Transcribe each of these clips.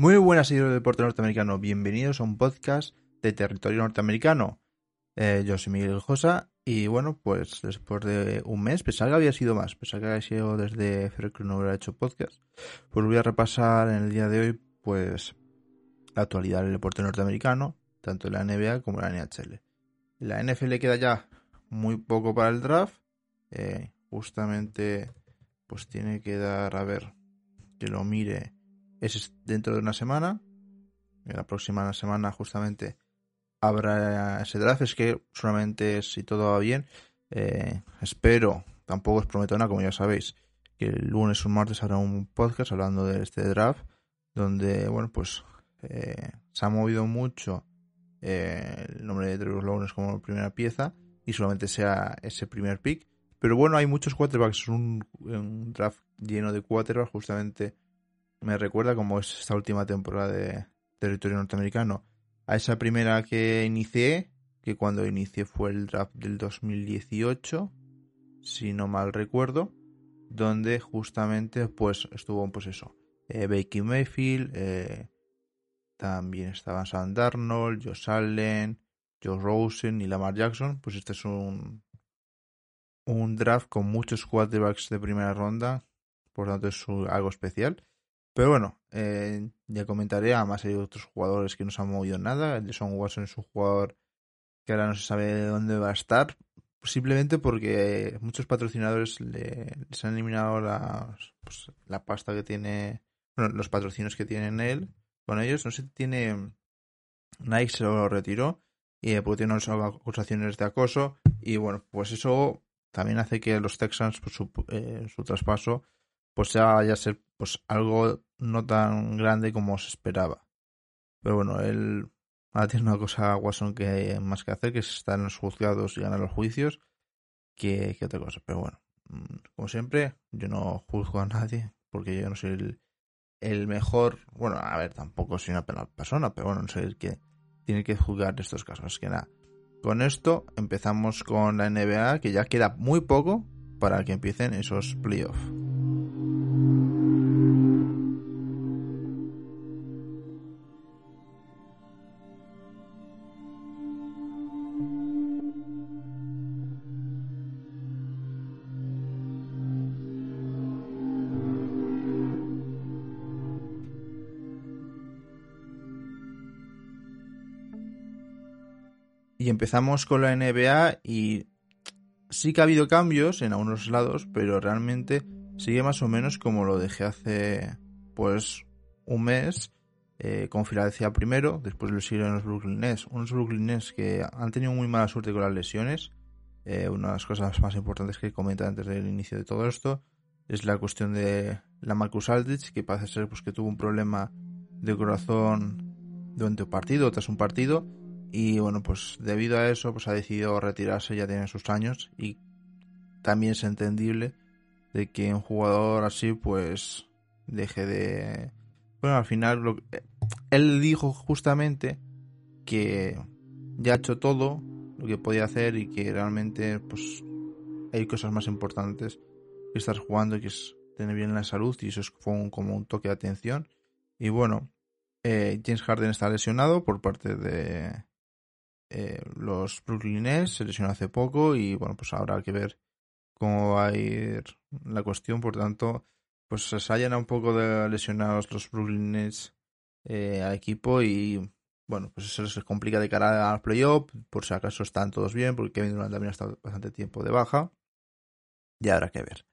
Muy buenas, seguidores del deporte norteamericano. Bienvenidos a un podcast de territorio norteamericano. Eh, yo soy Miguel Josa y bueno, pues después de un mes, pensaba que había sido más, pensaba que había sido desde febrero no hubiera hecho podcast, pues voy a repasar en el día de hoy pues la actualidad del deporte norteamericano, tanto la NBA como la NHL. La NFL queda ya muy poco para el draft, eh, justamente pues tiene que dar a ver que lo mire es dentro de una semana. En la próxima semana justamente habrá ese draft. Es que solamente si todo va bien, eh, espero, tampoco os prometo nada, como ya sabéis, que el lunes o martes habrá un podcast hablando de este draft, donde, bueno, pues eh, se ha movido mucho eh, el nombre de Trevor Lawrence como primera pieza y solamente sea ese primer pick. Pero bueno, hay muchos quarterbacks, un, un draft lleno de quarterbacks, justamente me recuerda como es esta última temporada de territorio norteamericano a esa primera que inicié, que cuando inicié fue el draft del 2018, si no mal recuerdo, donde justamente pues estuvo pues eso, eh, Mayfield, eh, también estaban Sam Darnold, Josh Allen, Joe Rosen y Lamar Jackson, pues este es un un draft con muchos quarterbacks de primera ronda, por lo tanto es algo especial. Pero bueno, eh, ya comentaré, además hay otros jugadores que no se han movido nada. El Son Watson es un jugador que ahora no se sabe de dónde va a estar, simplemente porque muchos patrocinadores le, les han eliminado pues, la pasta que tiene, bueno, los patrocinios que tienen él con ellos. No sé, tiene Nike se lo retiró y porque tiene acusaciones de acoso y bueno, pues eso también hace que los Texans, pues, su, eh, su traspaso, pues sea ya ser pues algo no tan grande como se esperaba. Pero bueno, él ahora tiene una cosa Watson que hay más que hacer, que es estar en los juzgados y ganar los juicios, que, otra cosa. Pero bueno, mm, como siempre, yo no juzgo a nadie, porque yo no soy el, el mejor, bueno, a ver, tampoco soy una persona, pero bueno, no soy el que tiene que juzgar estos casos. Que nada, con esto empezamos con la NBA, que ya queda muy poco para que empiecen esos playoffs. Empezamos con la NBA y sí que ha habido cambios en algunos lados, pero realmente sigue más o menos como lo dejé hace pues un mes eh, con Filadelfia primero, después lo siguen los Brooklyn Nets, unos Brooklyn Nets que han tenido muy mala suerte con las lesiones. Eh, una de las cosas más importantes que comenté antes del inicio de todo esto es la cuestión de la Marcus Aldrich, que parece ser pues que tuvo un problema de corazón durante un partido, tras un partido, y bueno, pues debido a eso, pues ha decidido retirarse, ya tiene sus años y también es entendible de que un jugador así pues deje de... Bueno, al final lo... él dijo justamente que ya ha hecho todo lo que podía hacer y que realmente pues hay cosas más importantes que estar jugando que es tener bien la salud y eso fue como un toque de atención. Y bueno, eh, James Harden está lesionado por parte de, eh, los Brooklyn Nets se lesionó hace poco y bueno, pues hay que ver cómo va a ir la cuestión. Por tanto, pues se hayan un poco de lesionados los Brooklyn Nets eh, al equipo y bueno, pues eso se complica de cara al playoff, por si acaso están todos bien, porque Kevin Durant también ha estado bastante tiempo de baja. Y habrá que ver.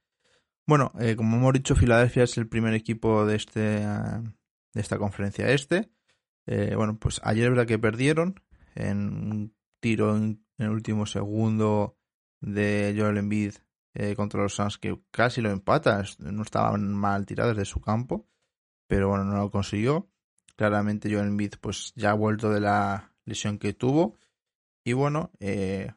Bueno, eh, como hemos dicho, Filadelfia es el primer equipo de este de esta conferencia este. bueno, pues ayer es verdad que perdieron, en un tiro en, el último segundo de Joel Embiid eh, contra los Suns que casi lo empata, no estaban mal tirados de su campo, pero bueno, no lo consiguió. Claramente Joel Embiid pues ya ha vuelto de la lesión que tuvo y bueno, eh,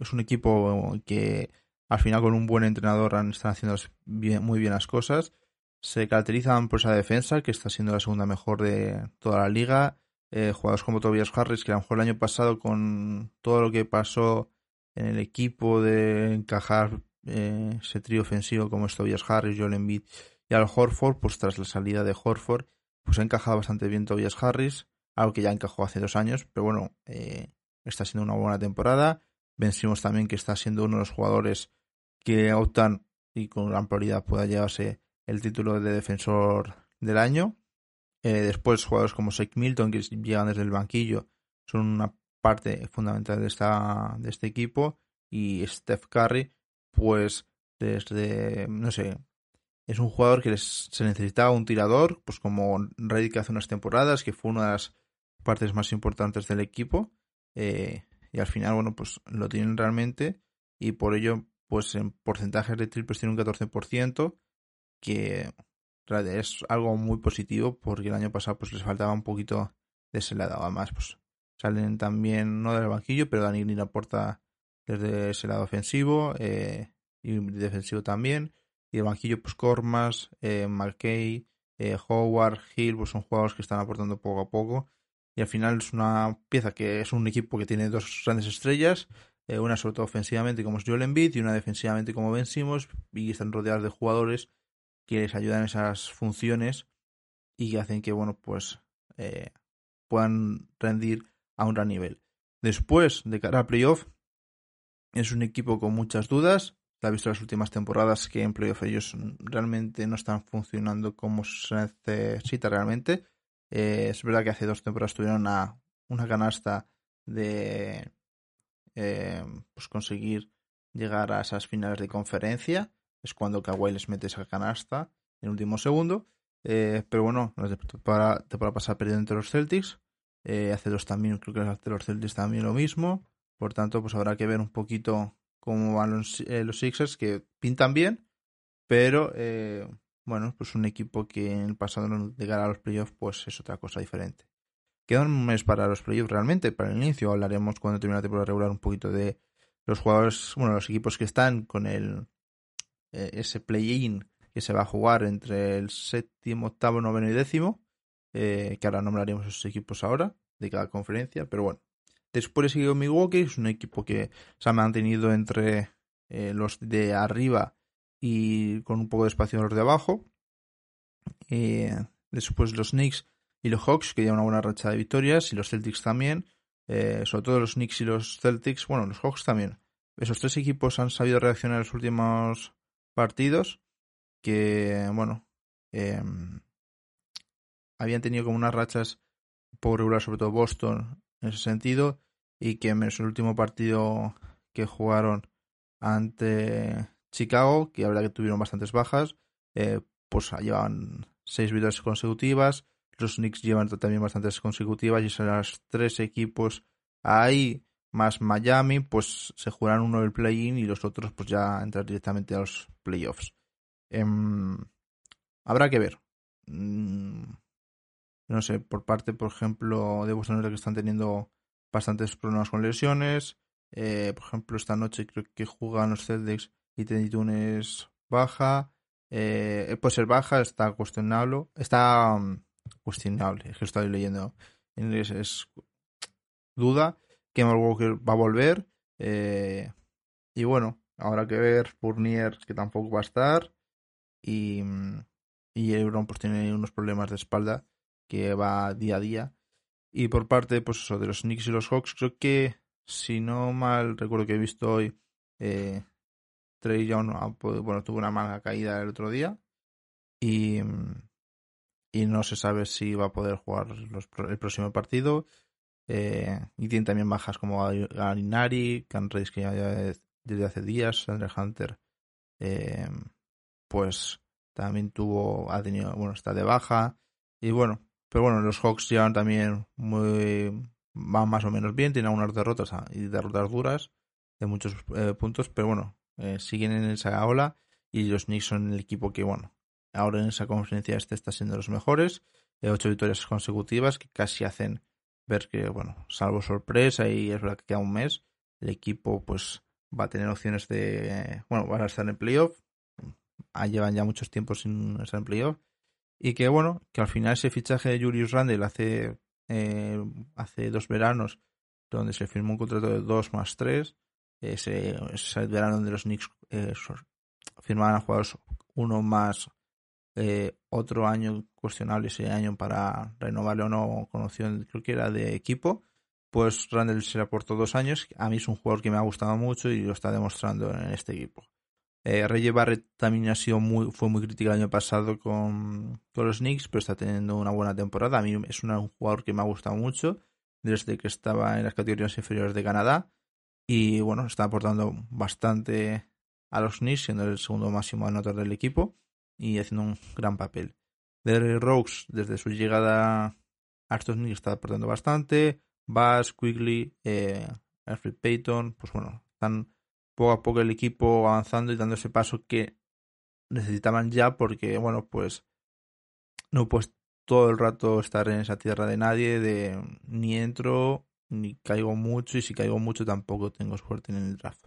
es un equipo que al final con un buen entrenador están haciendo muy bien las cosas. Se caracterizan por esa defensa que está siendo la segunda mejor de toda la liga eh, jugadores como Tobias Harris, que a lo mejor el año pasado con todo lo que pasó en el equipo de encajar eh, ese trío ofensivo como es Tobias Harris, Joel Embiid y Al Horford, pues tras la salida de Horford pues ha encajado bastante bien Tobias Harris, algo que ya encajó hace dos años, pero bueno, eh, está siendo una buena temporada. Vencimos también que está siendo uno de los jugadores que optan y con gran prioridad pueda llevarse el título de defensor del año. Eh, después jugadores como Shake Milton que llegan desde el banquillo son una parte fundamental de, esta, de este equipo. Y Steph Curry pues desde no sé es un jugador que se necesitaba un tirador pues como Reddick hace unas temporadas que fue una de las partes más importantes del equipo. Eh, y al final bueno pues lo tienen realmente. Y por ello pues en porcentajes de triples tiene un 14% que es algo muy positivo porque el año pasado pues les faltaba un poquito de ese lado. Además pues salen también no del banquillo pero Dani la aporta desde ese lado ofensivo eh, y defensivo también. Y el banquillo pues Cormas, eh, McKay, eh, Howard, Hill pues son jugadores que están aportando poco a poco. Y al final es una pieza que es un equipo que tiene dos grandes estrellas eh, una sobre todo ofensivamente como es Joel Embiid y una defensivamente como Ben Simmons y están rodeados de jugadores que les ayudan esas funciones y que hacen que bueno pues eh, puedan rendir a un gran nivel. Después de cara a playoff es un equipo con muchas dudas. Se ha visto las últimas temporadas que en playoff ellos realmente no están funcionando como se necesita realmente. Eh, es verdad que hace dos temporadas tuvieron una, una canasta de eh, pues conseguir llegar a esas finales de conferencia. Es cuando Kawhi les mete esa canasta en último segundo. Eh, pero bueno, para, para pasar perdiendo entre los Celtics. Eh, hace dos también, creo que hace los Celtics también lo mismo. Por tanto, pues habrá que ver un poquito cómo van los, los Sixers, que pintan bien, pero bueno, pues un equipo que en el pasado no llegara a los playoffs, pues es otra cosa diferente. Queda un mes para los playoffs realmente, para el inicio. Hablaremos cuando termine la temporada regular un poquito de los jugadores, bueno, los equipos que están con el eh, ese play-in que se va a jugar entre el séptimo, octavo, noveno y décimo, eh, que ahora nombraremos esos equipos ahora, de cada conferencia, pero bueno. Después sigue Milwaukee, es un equipo que se ha mantenido entre eh, los de arriba y con un poco de espacio los de abajo. después los Knicks y los Hawks, que llevan una buena racha de victorias, y los Celtics también, sobre todo los Knicks y los Celtics, bueno, los Hawks también. Esos tres equipos han sabido reaccionar en los últimos partidos, que, bueno, em, habían tenido como unas rachas un poco regulares, sobre todo Boston, en ese sentido, y que en el último partido que jugaron ante Chicago, que verdad que tuvieron bastantes bajas, eh, pues llevaban seis victorias consecutivas, los Knicks llevan también bastantes consecutivas y son los tres equipos ahí, más Miami, pues se jugarán uno del play-in y los otros pues ya entrar directamente a los playoffs. Em, habrá que ver. Mm, no sé, por parte, por ejemplo, de Boston que están teniendo bastantes problemas con lesiones. Eh, por ejemplo, esta noche creo que juegan los Celtics y Teddy Tunes baja. Eh, puede ser baja, está cuestionable. Está mm, cuestionable, es que estoy leyendo en inglés, es duda. Que Walker va a volver. Eh, y bueno, habrá que ver Fournier, que tampoco va a estar. Y, y Euron pues tiene unos problemas de espalda que va día a día. Y por parte pues eso, de los Knicks y los Hawks, creo que, si no mal recuerdo que he visto hoy, eh, Trey Young bueno, tuvo una mala caída el otro día. Y, y no se sabe si va a poder jugar el próximo partido. Eh, y tiene también bajas como Galinari, Can que ya desde hace días, Andrew Hunter, eh, pues también tuvo, ha tenido, bueno, está de baja. Y bueno, pero bueno, los Hawks llevan también muy, van más o menos bien, tienen algunas derrotas ah, y derrotas duras de muchos eh, puntos, pero bueno, siguen en esa ola y los Knicks son el equipo que, bueno, Ahora en esa conferencia este está siendo los mejores. Eh, ocho victorias consecutivas que casi hacen ver que, bueno, salvo sorpresa y es verdad que queda un mes, el equipo pues va a tener opciones de, bueno, van a estar en playoff. Ah, llevan ya muchos tiempos sin estar en playoff. Y que bueno, que al final ese fichaje de Julius Randle hace, eh, hace dos veranos, donde se firmó un contrato de 2 más 3, ese, ese verano donde los Knicks eh, firmaban a jugadores uno más eh, otro año cuestionable ese año para renovarle o no con creo que era de equipo. Pues Randall se le aportó dos años. A mí es un jugador que me ha gustado mucho y lo está demostrando en este equipo. Eh, Reggie Barrett también ha sido muy, fue muy crítico el año pasado con, con, los Knicks, pero está teniendo una buena temporada. A mí es un jugador que me ha gustado mucho desde que estaba en las categorías inferiores de Canadá. Y bueno, está aportando bastante a los Knicks, siendo el segundo máximo anotador del equipo y haciendo un gran papel. Derrick Rose, desde su llegada a Knicks, está aportando bastante. Bass, Quigley, eh, Alfred Payton, pues bueno, están poco a poco el equipo avanzando y dando ese paso que necesitaban ya porque, bueno, pues no pues todo el rato estar en esa tierra de nadie, de ni entro ni caigo mucho y si caigo mucho tampoco tengo suerte en el draft.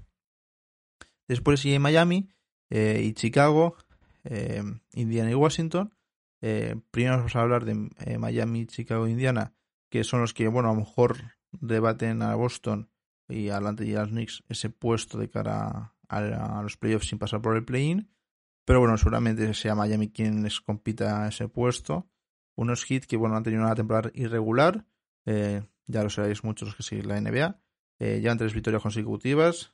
Después sigue Miami eh, y Chicago, eh, Indiana y Washington. Eh, primero vamos a hablar de eh, Miami, Chicago Indiana, que son los que, bueno, a lo mejor debaten a Boston y adelante y a los Knicks ese puesto de cara a, los playoffs sin pasar por el play-in. Pero bueno, seguramente sea Miami quien les compita ese puesto. Unos hits que, bueno, han tenido una temporada irregular. ya lo sabéis muchos los que siguen la NBA. llevan tres victorias consecutivas.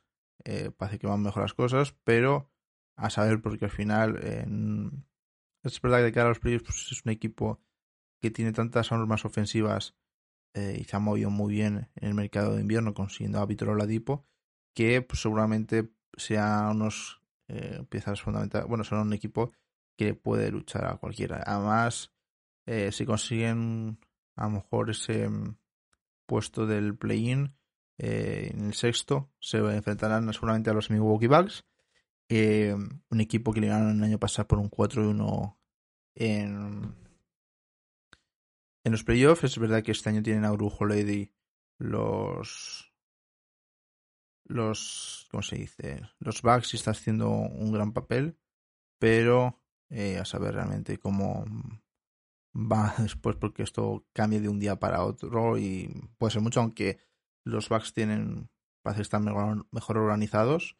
parece que van mejor las cosas, pero a saber porque al final es verdad que de cara a los playoffs pues, es un equipo que tiene tantas armas ofensivas eh, y se ha movido muy bien en el mercado de invierno consiguiendo a Vitor Oladipo que pues, seguramente sea unos eh, piezas fundamentales bueno son un equipo que puede luchar a cualquiera. Además eh, si consiguen a lo mejor ese puesto del play-in en el sexto se enfrentarán seguramente a los Milwaukee Bucks eh, un equipo que le ganaron el año pasado por un 4-1 en, en los playoffs. Es verdad que este año tienen a Brujo Lady los los ¿cómo se dice? Los Bucks está haciendo un gran papel, pero eh, a saber realmente cómo va después porque esto cambia de un día para otro y puede ser mucho aunque los Bucks tienen parece estar mejor, mejor organizados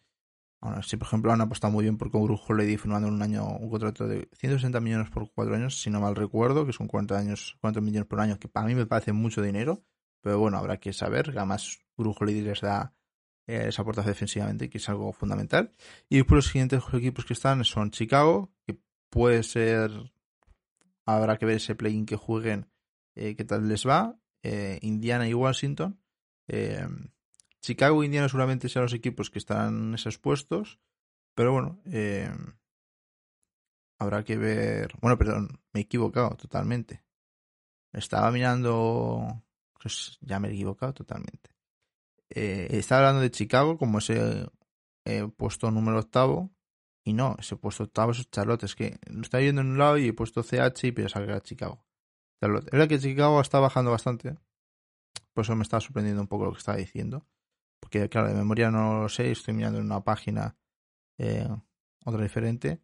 Si por ejemplo han apostado muy bien por Brujo Lady firmando un año un contrato de 160 millones por cuatro años, si no mal recuerdo, que son 40 años, 40 millones por año, que para mí me parece mucho dinero, pero bueno, habrá que saber, además Brujo Lady les da eh, esa aportación defensivamente, que es algo fundamental. Y después los siguientes equipos que están son Chicago, que puede ser, habrá que ver ese play-in que jueguen, eh, qué tal les va, eh, Indiana y Washington. Eh, Chicago e Indiana seguramente sean los equipos que están en esos puestos, pero bueno, eh, habrá que ver. Bueno, perdón, me he equivocado totalmente. Estaba mirando. Pues ya me he equivocado totalmente. Eh, estaba hablando de Chicago como ese eh, puesto número octavo. Y no, ese puesto octavo es Charlotte. Es que lo está viendo en un lado y he puesto CH y pienso que era Chicago. Charlotte. Es verdad que Chicago está bajando bastante. Por eso me estaba sorprendiendo un poco lo que estaba diciendo porque claro, de memoria no lo sé, estoy mirando en una página eh, otra diferente.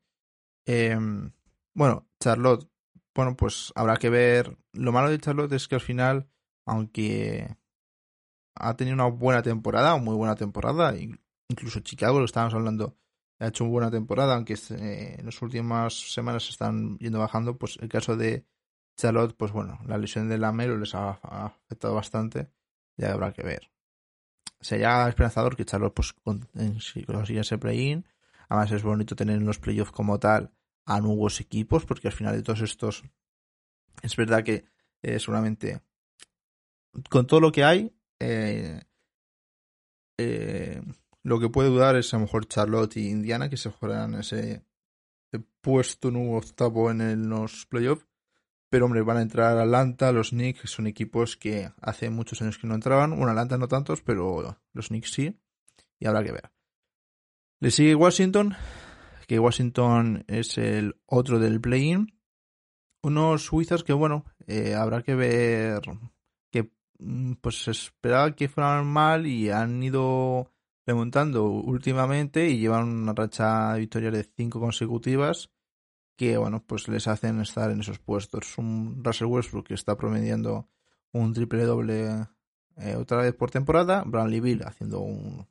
Em, bueno, Charlotte, bueno, pues habrá que ver. Lo malo de Charlotte es que al final, aunque ha tenido una buena temporada, muy buena temporada, incluso Chicago, lo estábamos hablando, ha hecho una buena temporada, aunque en las últimas semanas se están yendo bajando, pues el caso de Charlotte, pues bueno, la lesión de Lamelo les ha afectado bastante, ya habrá que ver sería esperanzador que Charlotte pues, consiga ese play-in. Además es bonito tener en los playoffs como tal a nuevos equipos, porque al final de todos estos es verdad que eh, seguramente con todo lo que hay, eh, eh, lo que puede dudar es a lo mejor Charlotte y Indiana, que se juegan ese, puesto nuevo octavo en los playoffs. Pero hombre, van a entrar Atlanta, los Knicks, son equipos que hace muchos años que no entraban. Bueno, Atlanta no tantos, pero los Knicks sí. Y habrá que ver. Le sigue Washington, que Washington es el otro del play-in. Unos suizos que, bueno, eh, habrá que ver que mm, pues se esperaba que fueran mal y han ido remontando últimamente y llevan una racha de victorias de cinco consecutivas que bueno, pues les hacen estar en esos puestos. Un Russell Westbrook que está promediando un triple doble eh, otra vez por temporada, Bradley Bill haciendo un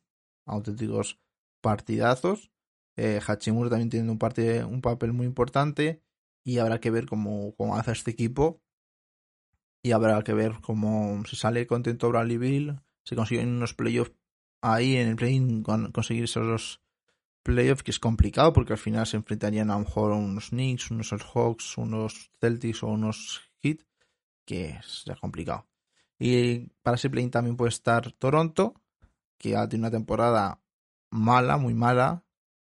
auténticos partidazos, eh, Hachimura también tiene un, un papel muy importante. Y habrá que ver cómo, cómo hace este equipo. Y habrá que ver cómo se sale contento Bradley Bill, se consiguen unos playoffs ahí en el play conseguir esos playoffs que es complicado porque al final se enfrentarían a lo mejor unos Knicks, unos Hawks, unos Celtics o unos Heat que será complicado. Y para ese play también puede estar Toronto, que ha tenido una temporada mala, muy mala.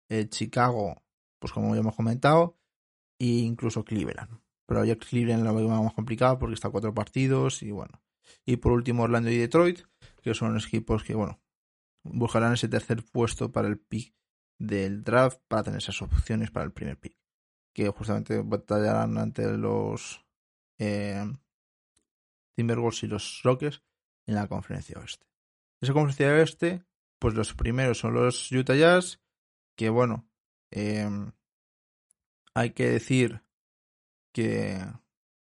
Eh, Chicago, pues como ya hemos comentado, e incluso Cleveland. Pero ya Cleveland lo veo más complicado porque está a cuatro partidos y bueno. Y por último Orlando y Detroit, que son los equipos que, bueno, buscarán ese tercer puesto para el pick del draft para tener esas opciones para el primer pick. Que justamente batallarán ante los eh, Timberwolves y los Rockets en la conferencia oeste. Esa conferencia oeste, pues los primeros son los Utah Jazz, que bueno, em, hay que decir que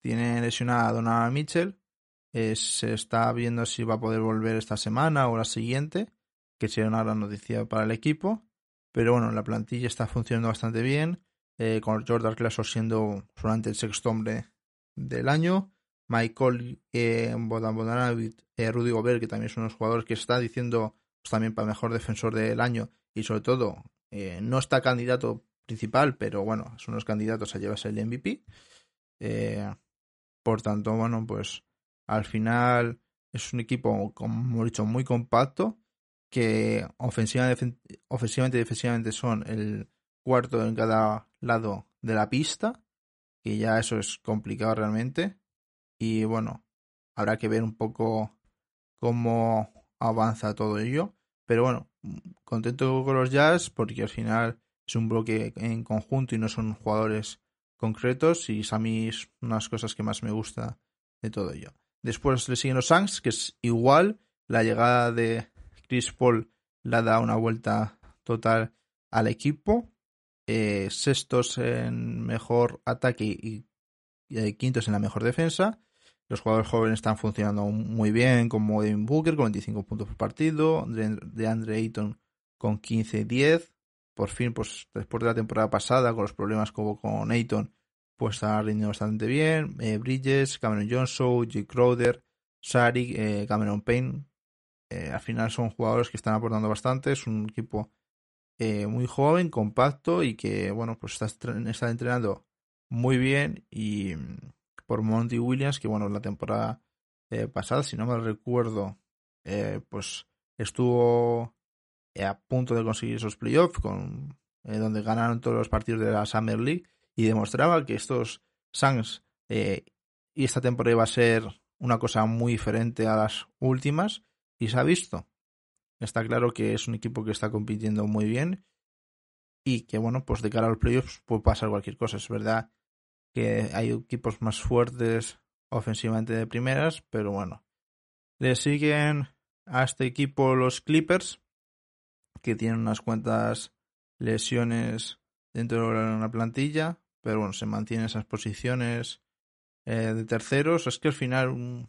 tiene lesionada a Donovan Mitchell. Eh, se está viendo si va a poder volver esta semana o la siguiente, que sería una gran noticia para el equipo. Pero bueno, la plantilla está funcionando bastante bien, eh, con Jordan Clarkson siendo solamente el sexto hombre del año. Michael eh, eh, Rudy Gobert, que también son unos jugadores que está diciendo pues, también para mejor defensor del año y sobre todo eh, no está candidato principal, pero bueno, son los candidatos a llevarse el MVP. Eh, por tanto, bueno, pues al final es un equipo, como hemos dicho, muy compacto, que ofensivamente, ofensivamente y defensivamente son el cuarto en cada lado de la pista, que ya eso es complicado realmente. Y bueno, habrá que ver un poco cómo avanza todo ello. Pero bueno, contento con los Jazz porque al final es un bloque en conjunto y no son jugadores concretos y es a mí es unas cosas que más me gusta de todo ello. Después le siguen los Suns, que es igual, la llegada de Chris Paul le da una vuelta total al equipo. Eh, sextos en mejor ataque y, y, quintos en la mejor defensa. Los jugadores jóvenes están funcionando muy bien, como Devin Booker con 25 puntos por partido, de Andre Ayton con 15-10. Por fin, pues después de la temporada pasada, con los problemas como con Ayton, pues está rindiendo bastante bien. Eh, Bridges, Cameron Johnson, J. Crowder, Sari, eh, Cameron Payne. Eh, al final son jugadores que están aportando bastante. Es un equipo muy joven, compacto y que, bueno, pues está, está entrenando muy bien y por Monty Williams, que bueno, la temporada eh, pasada, si no me recuerdo, eh, pues estuvo eh, a punto de conseguir esos playoffs, con, donde ganaron todos los partidos de la Summer League y demostraba que estos Suns y esta temporada iba a ser una cosa muy diferente a las últimas y se ha visto. Está claro que es un equipo que está compitiendo muy bien y que bueno, pues de cara a los playoffs puede pasar cualquier cosa. Es verdad que hay equipos más fuertes ofensivamente de primeras, pero bueno. Le siguen a este equipo los Clippers, que tienen unas cuantas lesiones dentro de la plantilla, pero bueno, se mantienen esas posiciones eh, de terceros. Es que al final um,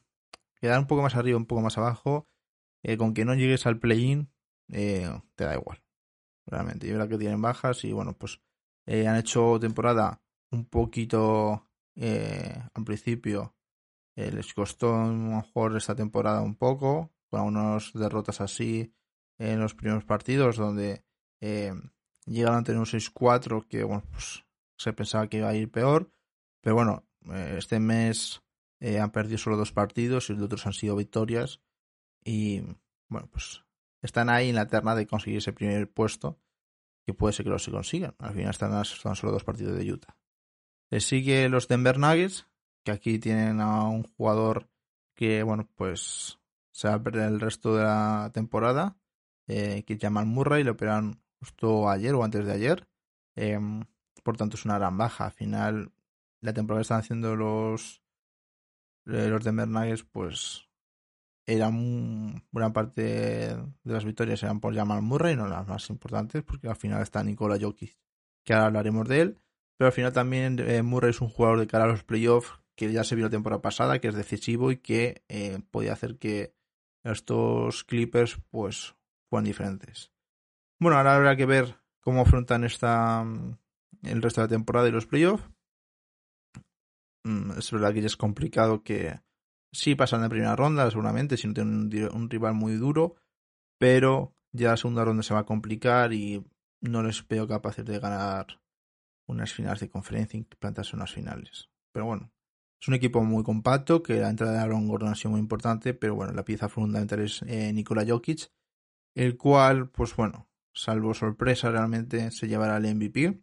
quedar un poco más arriba, un poco más abajo, eh, con que no llegues al play-in, eh, te da igual. Realmente, y verdad que tienen bajas y bueno, pues han hecho temporada un poquito eh, al principio eh, les costó a lo mejor esta temporada un poco, con unas derrotas así en los primeros partidos donde eh, llegaron a tener un 6-4 que bueno, pues, se pensaba que iba a ir peor, pero bueno, eh, este mes han perdido solo dos partidos y los otros han sido victorias y bueno, pues están ahí en la terna de conseguir ese primer puesto que puede ser que lo se consigan. Al final están, solo dos partidos de Utah. Le sigue los Denver Nuggets, que aquí tienen a un jugador que, bueno, pues se va a perder el resto de la temporada, eh, que llaman Murray, le operan justo ayer o antes de ayer. Em, por tanto, es una gran baja. Al final, la temporada que están haciendo los, eh, los Denver Nuggets, pues era gran parte de las victorias eran por Jamal Murray, no las más importantes, porque al final está Nikola Jokic, que ahora hablaremos de él. Pero al final también eh, Murray es un jugador de cara a los playoffs que ya se vio la temporada pasada, que es decisivo y que eh, podía hacer que estos Clippers pues fueran diferentes. Bueno, ahora habrá que ver cómo afrontan esta mm, el resto de la temporada y los playoffs. mm, es verdad que es complicado que sí pasan de primera ronda, seguramente, si no tienen un, rival muy duro, pero ya la segunda ronda se va a complicar y no les veo capaces de ganar unas finales de conferencia y plantarse unas finales. Pero bueno, es un equipo muy compacto, que la entrada de Aaron Gordon ha sido muy importante, pero bueno, la pieza fundamental es eh, Nikola Jokic, el cual, pues bueno, salvo sorpresa, realmente se llevará el MVP.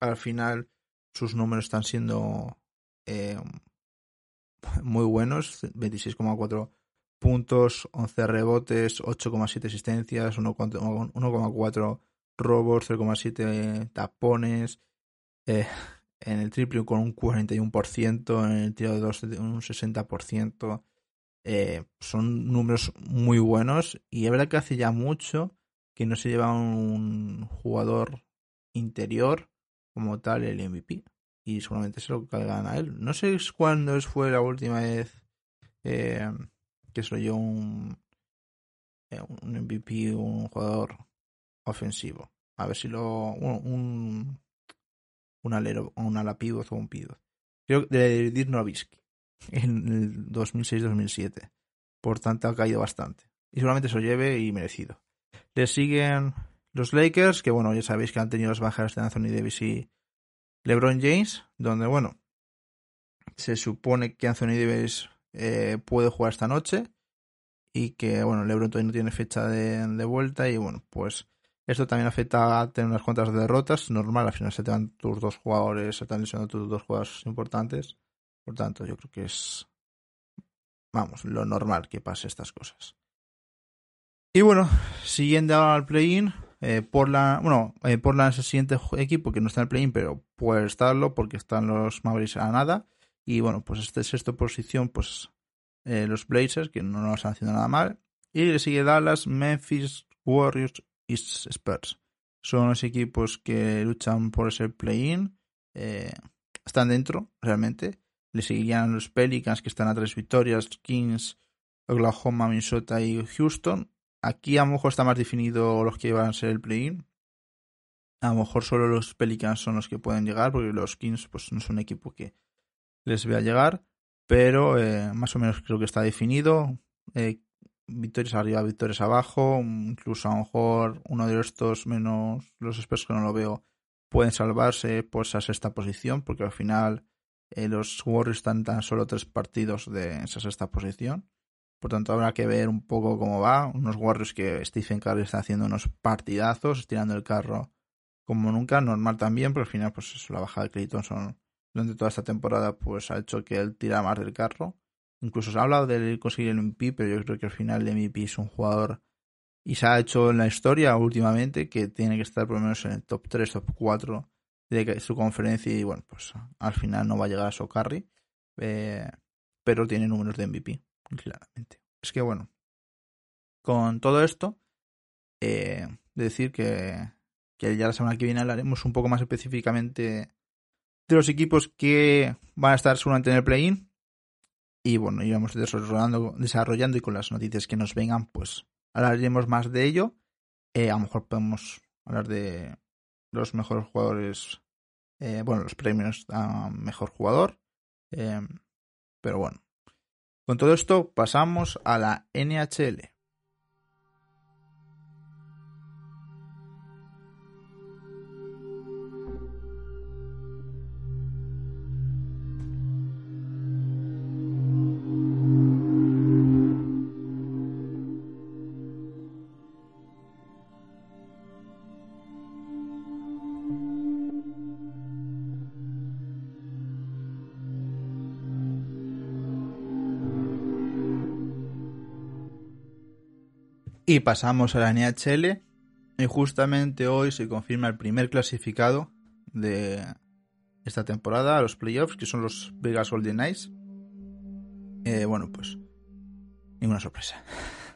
Al final, sus números están siendo eh, muy buenos, 26,4 puntos, 11 rebotes, 8,7 asistencias, 1,4 robos, 0,7 tapones, eh, en el triple con un 41%, en el tiro de dos un 60%. Eh, son números muy buenos y es verdad que hace ya mucho que no se lleva un jugador interior como tal el MVP y seguramente se lo cargan a él. No sé cuándo fue la última vez eh, que se lo llevó un, eh, un MVP, un jugador ofensivo. A ver si lo. Un, un, alero, un ala o un pivot. Creo que de Dirk Nowitzki en el 2006-2007. Por tanto, ha caído bastante. Y seguramente se lo lleve y merecido. Le siguen los Lakers, que bueno, ya sabéis que han tenido las bajas de Anthony Davis y LeBron James, donde bueno, se supone que Anthony Davis eh, puede jugar esta noche y que bueno, LeBron todavía no tiene fecha de, vuelta y bueno, pues esto también afecta a tener unas cuantas derrotas, normal, al final se te van tus dos jugadores, se te han tus dos jugadores importantes, por tanto yo creo que es, vamos, lo normal que pase estas cosas. Y bueno, siguiendo al play-in, eh, la bueno, eh, la es el siguiente equipo que no está en el play-in, pero puede estarlo porque están los Mavericks a nada. Y bueno, pues esta sexta posición, pues eh, los Blazers, que no nos están haciendo nada mal. Y le sigue Dallas, Memphis, Warriors y Spurs. Son los equipos que luchan por ese play-in. Eh, están dentro, realmente. Le seguirían los Pelicans, que están a tres victorias, Kings, Oklahoma, Minnesota y Houston. Aquí a lo mejor está más definido los que van a ser el play-in. A lo mejor solo los Pelicans son los que pueden llegar, porque los Kings pues, no es un equipo que les vea llegar. Pero eh, más o menos creo que está definido. Eh, victorias arriba, victorias abajo. Incluso a lo mejor uno de estos, menos los expertos que no lo veo, pueden salvarse por esa sexta posición, porque al final eh, los Warriors están tan solo tres partidos de esa sexta posición. Por tanto, habrá que ver un poco cómo va. Unos Warriors que Stephen Curry está haciendo unos partidazos, estirando el carro como nunca. Normal también, pero al final, pues eso, la bajada de Clayton son, durante toda esta temporada, pues ha hecho que él tira más del carro. Incluso se ha hablado de conseguir el MVP, pero yo creo que al final el MVP es un jugador y se ha hecho en la historia últimamente que tiene que estar por lo menos en el top 3, top 4 de su conferencia y bueno, pues al final no va a llegar a Socarri, eh, pero tiene números de MVP claramente. Es que bueno, con todo esto, eh, decir que, que ya la semana que viene hablaremos un poco más específicamente de los equipos que van a estar seguramente en el play-in. Y bueno, íbamos desarrollando, desarrollando y con las noticias que nos vengan, pues hablaremos más de ello. Eh, a lo mejor podemos hablar de los mejores jugadores, eh, bueno, los premios a mejor jugador. pero bueno, con todo esto pasamos a la NHL. Y pasamos a la NHL. Y justamente hoy se confirma el primer clasificado de esta temporada a los playoffs, que son los Vegas Golden Knights. Eh, bueno, pues ninguna sorpresa.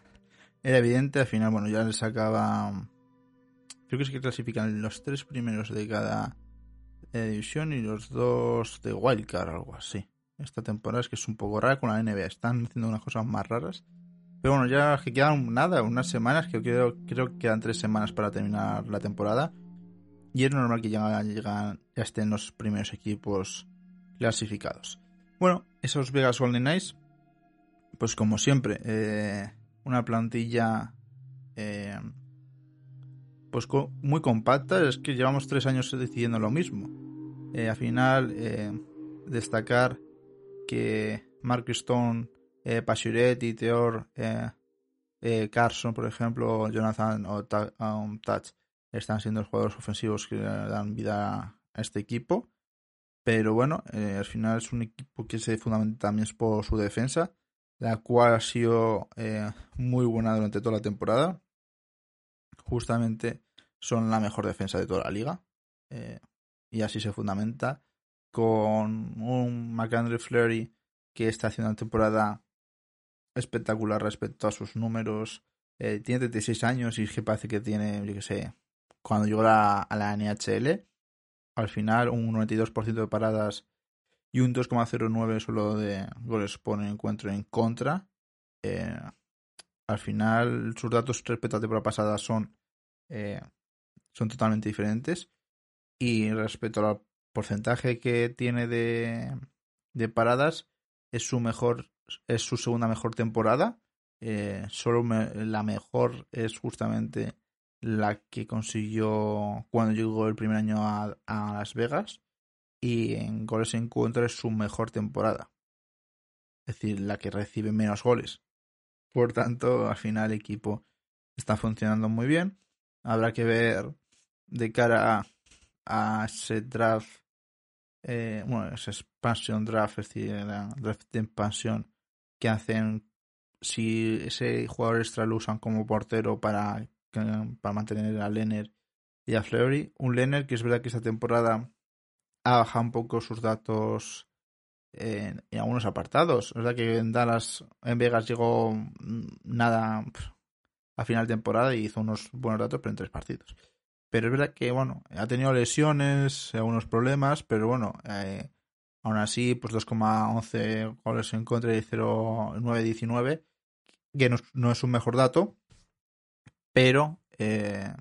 Era evidente, al final, bueno, ya les sacaba. Creo que es que clasifican los tres primeros de cada eh, división y los dos de Wildcard, algo así. Esta temporada es que es un poco rara con la NBA. Están haciendo unas cosas más raras. Pero bueno, ya que quedan nada, unas semanas, que creo, creo que quedan tres semanas para terminar la temporada. Y es normal que ya, ya estén los primeros equipos clasificados. Bueno, esos Vegas Golden Knights, pues como siempre, eh, una plantilla eh, pues muy compacta. Es que llevamos tres años decidiendo lo mismo. Eh, al final, destacar que Mark Stone, eh, Pasuretti, Teor, Carson, por ejemplo, Jonathan o um, están siendo los jugadores ofensivos que dan vida a este equipo. Pero bueno, eh, al final es un equipo que se fundamenta también por su defensa, la cual ha sido eh, muy buena durante toda la temporada. Justamente son la mejor defensa de toda la liga. Eh, y así se fundamenta con un McAndre Fleury que está haciendo una temporada espectacular respecto a sus números. tiene 36 años y es que parece que tiene, yo qué sé, cuando llegó a la NHL al final un 92% de paradas y un 2,09 solo de goles por encuentro en contra. Eh, al final sus datos respecto a temporada pasada son, eh, son totalmente diferentes. Y respecto al porcentaje que tiene de, de paradas, es su mejor, es su segunda mejor temporada. Eh, solo la mejor es justamente la que consiguió cuando llegó el primer año a, Las Vegas y en goles en contra es su mejor temporada. Es decir, la que recibe menos goles. Por tanto, al final el equipo está funcionando muy bien. Habrá que ver de cara a, ese draft, eh, bueno, ese expansion draft, es decir, draft de expansión que hacen si ese jugador extra lo usan como portero para para mantener a Lenner y a Fleury. Un Lenner que es verdad que esta temporada ha bajado un poco sus datos en, algunos apartados. Es verdad que en Dallas, en Vegas llegó nada a final de temporada y hizo unos buenos datos, pero en tres partidos. Pero es verdad que, bueno, ha tenido lesiones, algunos problemas, pero bueno, eh, aún así, pues 2,11 goles en contra y 0,9-19, que no, es un mejor dato, pero eh,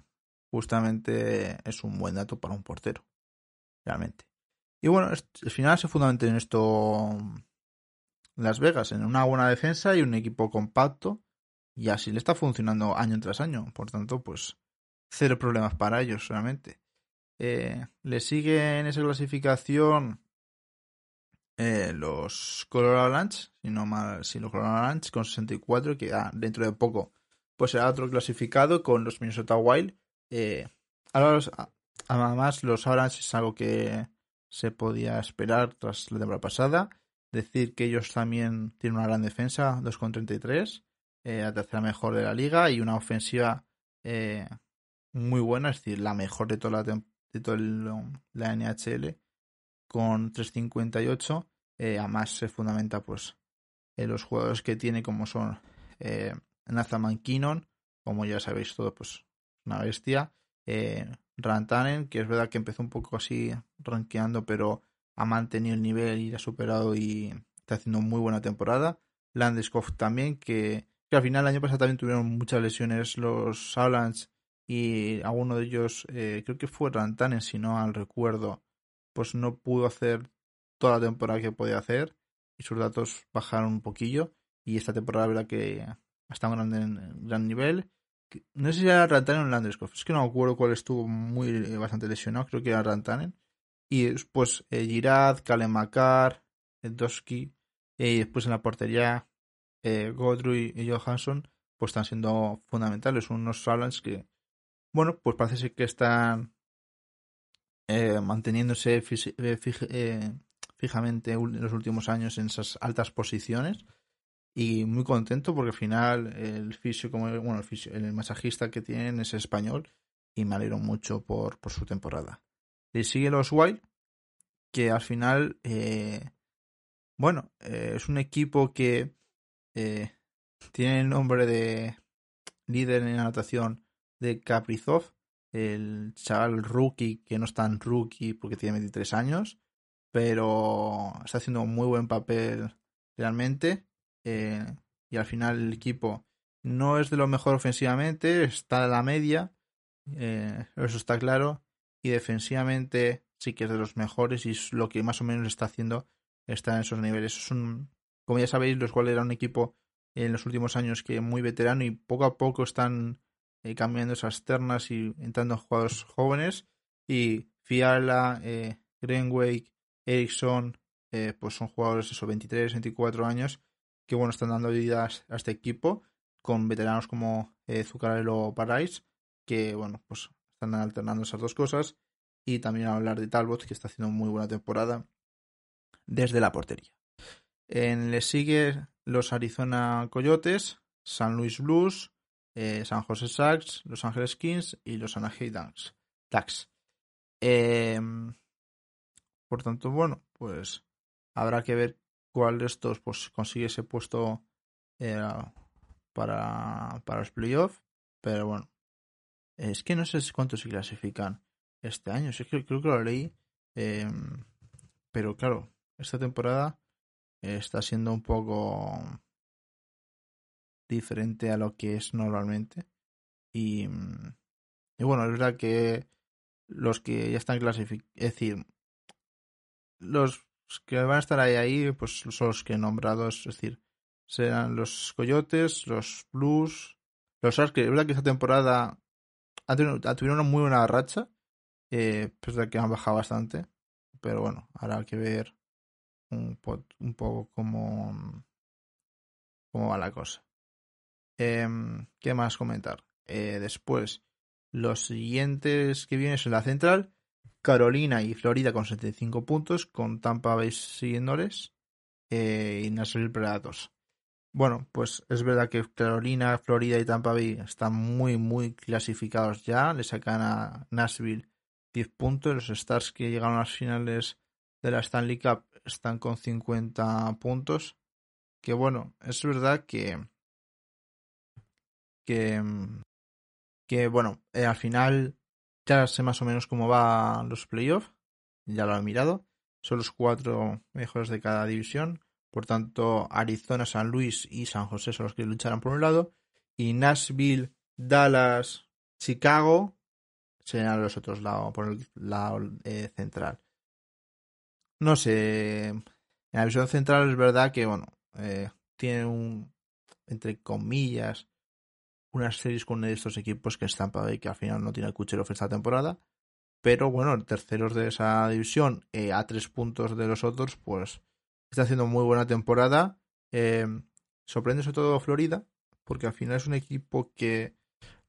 justamente es un buen dato para un portero, realmente. Y bueno, al final se fundamenta en esto Las Vegas, en una buena defensa y un equipo compacto, y así le está funcionando año tras año. Por tanto, pues cero problemas para ellos, realmente. Eh, le sigue en esa clasificación eh, los Colorado Avalanche, si no mal, si los Colorado Avalanche con 64, que ah, dentro de poco pues será otro clasificado con los Minnesota Wild. Eh, ahora además, los Orange es algo que se podía esperar tras la temporada pasada. Decir que ellos también tienen una gran defensa, 2,33, eh, la tercera mejor de la liga y una ofensiva eh, muy buena, es decir, la mejor de toda la, de toda la NHL, con 3,58. Eh, además se fundamenta pues en los jugadores que tiene como son eh, Nathan como ya sabéis todo, pues una bestia. Eh, Rantanen, que es verdad que empezó un poco así rankeando, pero ha mantenido el nivel y ha superado y está haciendo muy buena temporada. Landeskov también, que, que, al final el año pasado también tuvieron muchas lesiones los Avalanche y alguno de ellos, eh, creo que fue Rantanen, si no al recuerdo, pues no pudo hacer toda la temporada que podía hacer y sus datos bajaron un poquillo. Y esta temporada, la verdad que está en gran, gran nivel. No sé si era Rantanen o Landeskog, es que no me acuerdo cuál estuvo muy eh, bastante lesionado, creo que era Rantanen. Y después eh, Girard, Kalemacar, Doski, eh, y después en la portería eh, y Johansson, pues están siendo fundamentales. Unos Avalanche que, bueno, pues parece ser que están eh, manteniéndose fijamente en los últimos años en esas altas posiciones. Y muy contento porque al final el fisio como bueno el, fisio, el masajista que tienen es español y me alegro mucho por, su temporada. Le sigue los Wild que al final eh, bueno eh, es un equipo que eh, tiene el nombre de líder en anotación de Kaprizov el chaval rookie que no es tan rookie porque tiene 23 años pero está haciendo un muy buen papel realmente eh, y al final el equipo no es de lo mejor ofensivamente, está a la media, eh, eso está claro, y defensivamente sí que es de los mejores y es lo que más o menos está haciendo está en esos niveles. Es un, como ya sabéis, los cuales era un equipo en los últimos años que muy veterano y poco a poco están eh, cambiando esas ternas y entrando jugadores jóvenes. Y Fiala, eh, Greenway, Ericsson, eh, pues son jugadores de esos 23, 24 años que bueno, están dando vida a este equipo con veteranos como eh, Zuccarello Parais, que bueno, pues están alternando esas dos cosas. Y también hablar de Talbot, que está haciendo muy buena temporada desde la portería. En, le sigue los Arizona Coyotes, San Luis Blues, eh, San José Sharks, Los Ángeles Kings y los Anaheim Ducks. Em, por tanto, bueno, pues habrá que ver cuál de estos pues, consigue ese puesto eh, para, para los playoffs. Pero bueno, es que no sé cuántos se clasifican este año. Sí, creo, creo que lo leí. Em, pero claro, esta temporada está siendo un poco diferente a lo que es normalmente. Y, y bueno, es verdad que los que ya están clasificados, es decir, los que van a estar ahí, ahí, pues son los que he nombrado, es decir, serán los Coyotes, los Blues, los Sharks, es verdad que esta temporada ha tenido, una muy buena racha, eh, pues de que han bajado bastante, pero bueno, habrá que ver un, un poco cómo, cómo va la cosa. Em, ¿Qué más comentar? Eh, después, los siguientes que vienen son la central, Carolina y Florida con 75 puntos, con Tampa Bay siguiéndoles eh, y Nashville Predators. Bueno, pues es verdad que Carolina, Florida y Tampa Bay están muy, muy clasificados ya. Le sacan a Nashville 10 puntos. Los Stars que llegaron a las finales de la Stanley Cup están con 50 puntos. Que bueno, es verdad que. Que. Que bueno, eh, al final ya sé más o menos cómo van los playoffs. Ya lo he mirado. Son los cuatro mejores de cada división. Por tanto, Arizona, San Luis y San José son los que lucharán por un lado. Y Nashville, Dallas, Chicago serán los otros lados, por el lado eh, central. No sé. En la visión central es verdad que, bueno, eh, tiene un, entre comillas, unas series con uno de estos equipos que están para y que al final no tiene el Kucherov esta temporada. Pero bueno, terceros de esa división, eh, a tres puntos de los otros, pues está haciendo muy buena temporada. Eh, sorprende sobre todo Florida, porque al final es un equipo que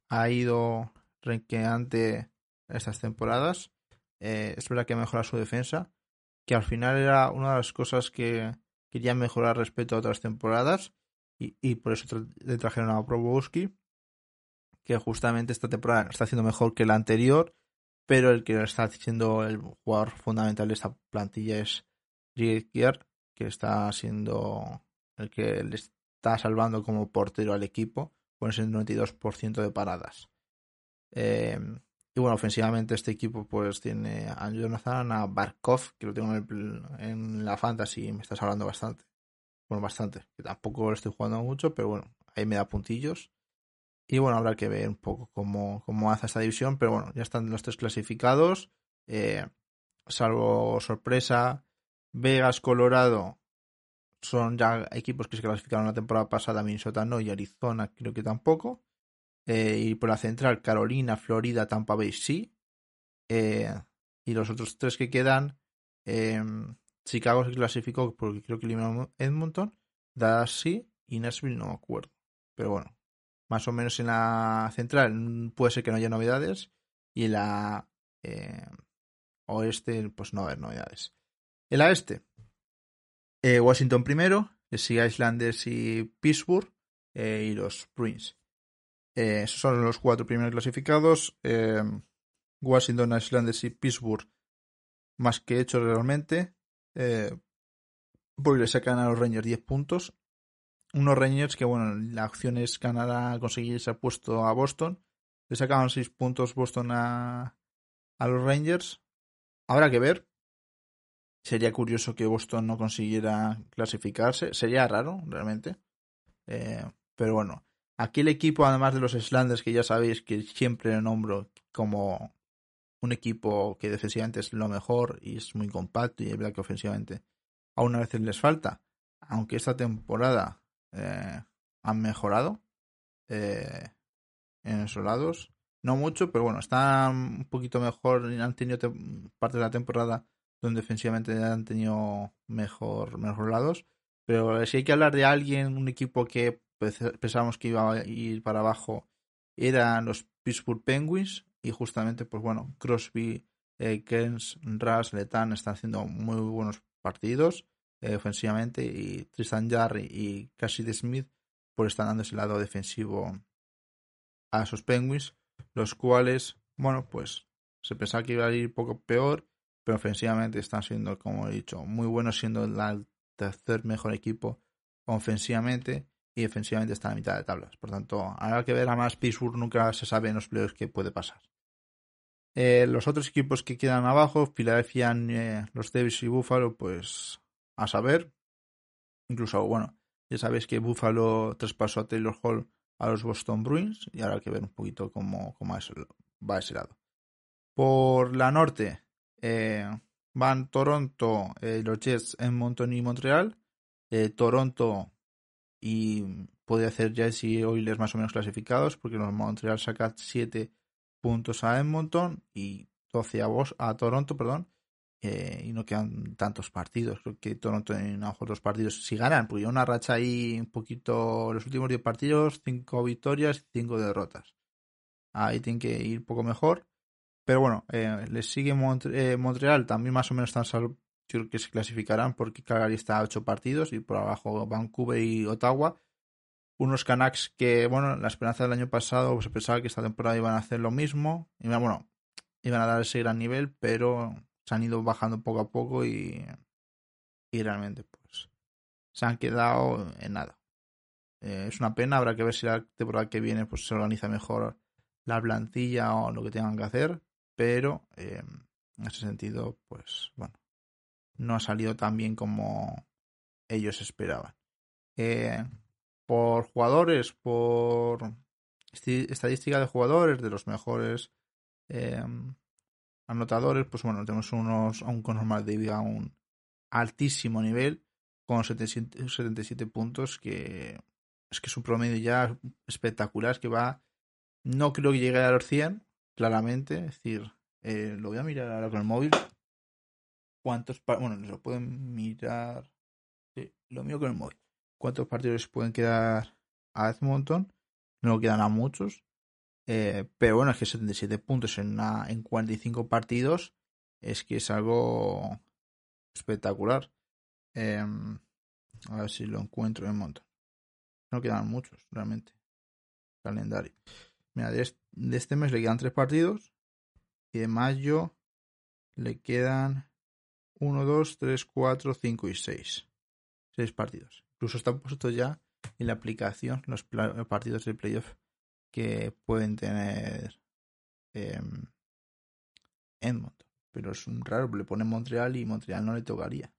ha ido renqueante estas temporadas. Eh, es verdad que mejora su defensa, que al final era una de las cosas que quería mejorar respecto a otras temporadas. Y, y por eso le trajeron a Probowski que justamente esta temporada está haciendo mejor que la anterior, pero el que está siendo el jugador fundamental de esta plantilla es Kier, que está siendo el que le está salvando como portero al equipo con ese 92% de paradas. Eh, y bueno, ofensivamente este equipo pues tiene a Jonathan, a Barkov, que lo tengo en, en la fantasy y me estás hablando bastante. Bueno, bastante. Que tampoco lo estoy jugando mucho, pero bueno, ahí me da puntillos. Y bueno, habrá que ver un poco cómo, cómo hace esta división, pero bueno, ya están los tres clasificados. Eh, salvo sorpresa, Vegas, Colorado son ya equipos que se clasificaron la temporada pasada, Minnesota no y Arizona creo que tampoco. Eh, y por la central, Carolina, Florida, Tampa Bay sí. Eh, y los otros tres que quedan, Chicago se clasificó porque creo que eliminó Edmonton, Dallas sí y Nashville no me acuerdo. Pero bueno, más o menos en la central puede ser que no haya novedades y en la eh, oeste pues no haber novedades. En la este, eh, Washington primero, le sigue Islanders y Pittsburgh eh, y los Bruins. esos son los cuatro primeros clasificados. Washington, Islanders y Pittsburgh más que hecho realmente. porque le sacan a los Rangers 10 puntos unos Rangers que, bueno, la opción es ganar a conseguir ese puesto a Boston. Le sacaban 6 puntos Boston a, a los Rangers. Habrá que ver. Sería curioso que Boston no consiguiera clasificarse. Sería raro, realmente. Eh, pero bueno, aquí el equipo, además de los Islanders, que ya sabéis que siempre nombro como un equipo que defensivamente es lo mejor y es muy compacto y es verdad que ofensivamente aún a veces les falta. Aunque esta temporada eh, han mejorado eh, en esos lados. No mucho, pero bueno, están un poquito mejor. Han tenido parte de la temporada donde defensivamente han tenido mejor, mejor lados. Pero si hay que hablar de alguien, un equipo que pensábamos que iba a ir para abajo, eran los Pittsburgh Penguins. Y justamente, pues bueno, Crosby, eh, Kens, Russ, Letan están haciendo muy buenos partidos eh, ofensivamente. Y Tristan Jarry y Cassidy Smith, pues están dando ese lado defensivo a esos Penguins. Los cuales, bueno, pues se pensaba que iba a ir un poco peor. Pero ofensivamente están siendo, como he dicho, muy buenos, siendo el tercer mejor equipo ofensivamente y defensivamente está a mitad de tablas. Por tanto, habrá que ver a más Pittsburgh, nunca se sabe en los playoffs qué puede pasar. Eh, los otros equipos que quedan abajo, Philadelphia, eh, los Devils y Buffalo, pues a saber. Incluso, bueno, ya sabéis que Buffalo traspasó a Taylor Hall a los Boston Bruins y ahora hay que ver un poquito cómo, cómo va ese lado. Por la norte eh, van Toronto, los Jets, Edmonton y Montreal. Toronto y puede hacer ya si Oilers más o menos clasificados porque los Montreal saca 7 puntos a Edmonton y 12 a, vos, a Toronto, perdón, eh, y no quedan tantos partidos. Creo que Toronto en a dos partidos si ganan, porque una racha ahí un poquito, los últimos 10 partidos, 5 victorias 5 derrotas. Ahí tienen que ir un poco mejor. Pero bueno, eh, les sigue eh, Montreal, también más o menos están creo que se clasificarán porque Calgary está a ocho partidos y por abajo Vancouver y Ottawa. Unos Canucks que, bueno, la esperanza del año pasado se pensaba que esta temporada iban a hacer lo mismo. Y bueno, iban a dar ese gran nivel, pero se han ido bajando poco a poco y, y realmente pues se han quedado en nada. Eh, es una pena, habrá que ver si la temporada que viene pues se organiza mejor la plantilla o lo que tengan que hacer, pero eh, en ese sentido, pues bueno, no ha salido tan bien como ellos esperaban. Eh, por jugadores, por estadística de jugadores, de los mejores em, anotadores, pues bueno, tenemos unos, a un Conor de a un altísimo nivel con 77, puntos que es que es un promedio ya espectacular, es que va, no creo que llegue a los 100, claramente, es decir, eh, lo voy a mirar ahora con el móvil, cuántos bueno lo pueden mirar lo mío con el móvil. Cuántos partidos pueden quedar a Edmonton no quedan a muchos eh, pero bueno es que 77 puntos en una, en 45 partidos es que es algo espectacular. Em, a ver si lo encuentro en Edmonton no quedan muchos realmente. Calendario. Mira de este mes le quedan tres partidos y de mayo le quedan 1, 2, 3, 4, 5 y 6. 6 partidos. Incluso están puestos ya en la aplicación los partidos de playoff que pueden tener eh, Edmonton. Pero es un raro, le pone Montreal y Montreal no le tocaría.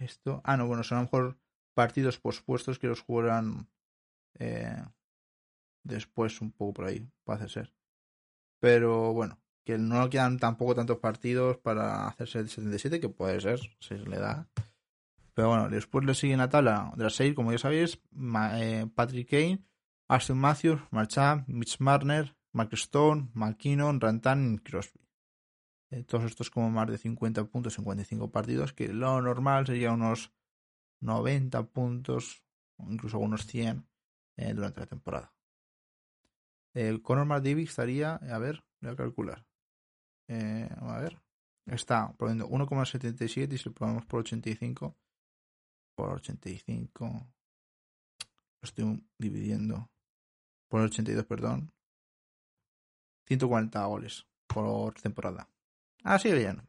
Esto. Ah, no, bueno, son a lo mejor partidos pospuestos que los jugarán eh, después, un poco por ahí, puede ser. Pero bueno, que no quedan tampoco tantos partidos para hacerse el 77, que puede ser, si se le da. Pero bueno, después le siguen la tabla de las 6, como ya sabéis, eh, Patrick Kane, Austin Matthews, Marchand, Mitch Marner, Mark Stone, McKinnon, Rantan y Crosby. Eh, todos estos como más de 50 puntos en 55 partidos, que lo normal sería unos 90 puntos, incluso unos 100 eh, durante la temporada. El Conor McDavid estaría, a ver, voy a calcular. Eh, a ver. Está poniendo 1,77 y si lo ponemos por 85. Por 85. Lo estoy dividiendo. Por 82, perdón. 140 goles por temporada. Ah, sí, bien.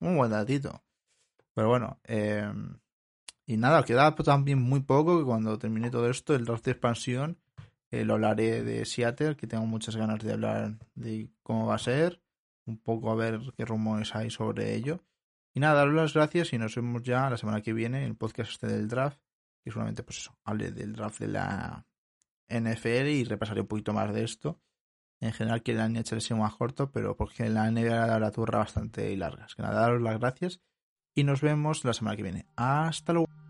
Un buen datito. Pero bueno, eh, y nada, queda también muy poco que cuando termine todo esto, el draft de expansión, eh, lo hablaré de Seattle, que tengo muchas ganas de hablar de cómo va a ser un poco a ver qué rumores hay sobre ello. Y nada, daros las gracias y nos vemos ya la semana que viene en el podcast este del draft. Y solamente, pues eso, hable del draft de la NFL y repasaré un poquito más de esto. En general, que la NHL sea más corto, pero porque la NBA la turra bastante larga. Es que nada, daros las gracias y nos vemos la semana que viene. Hasta luego.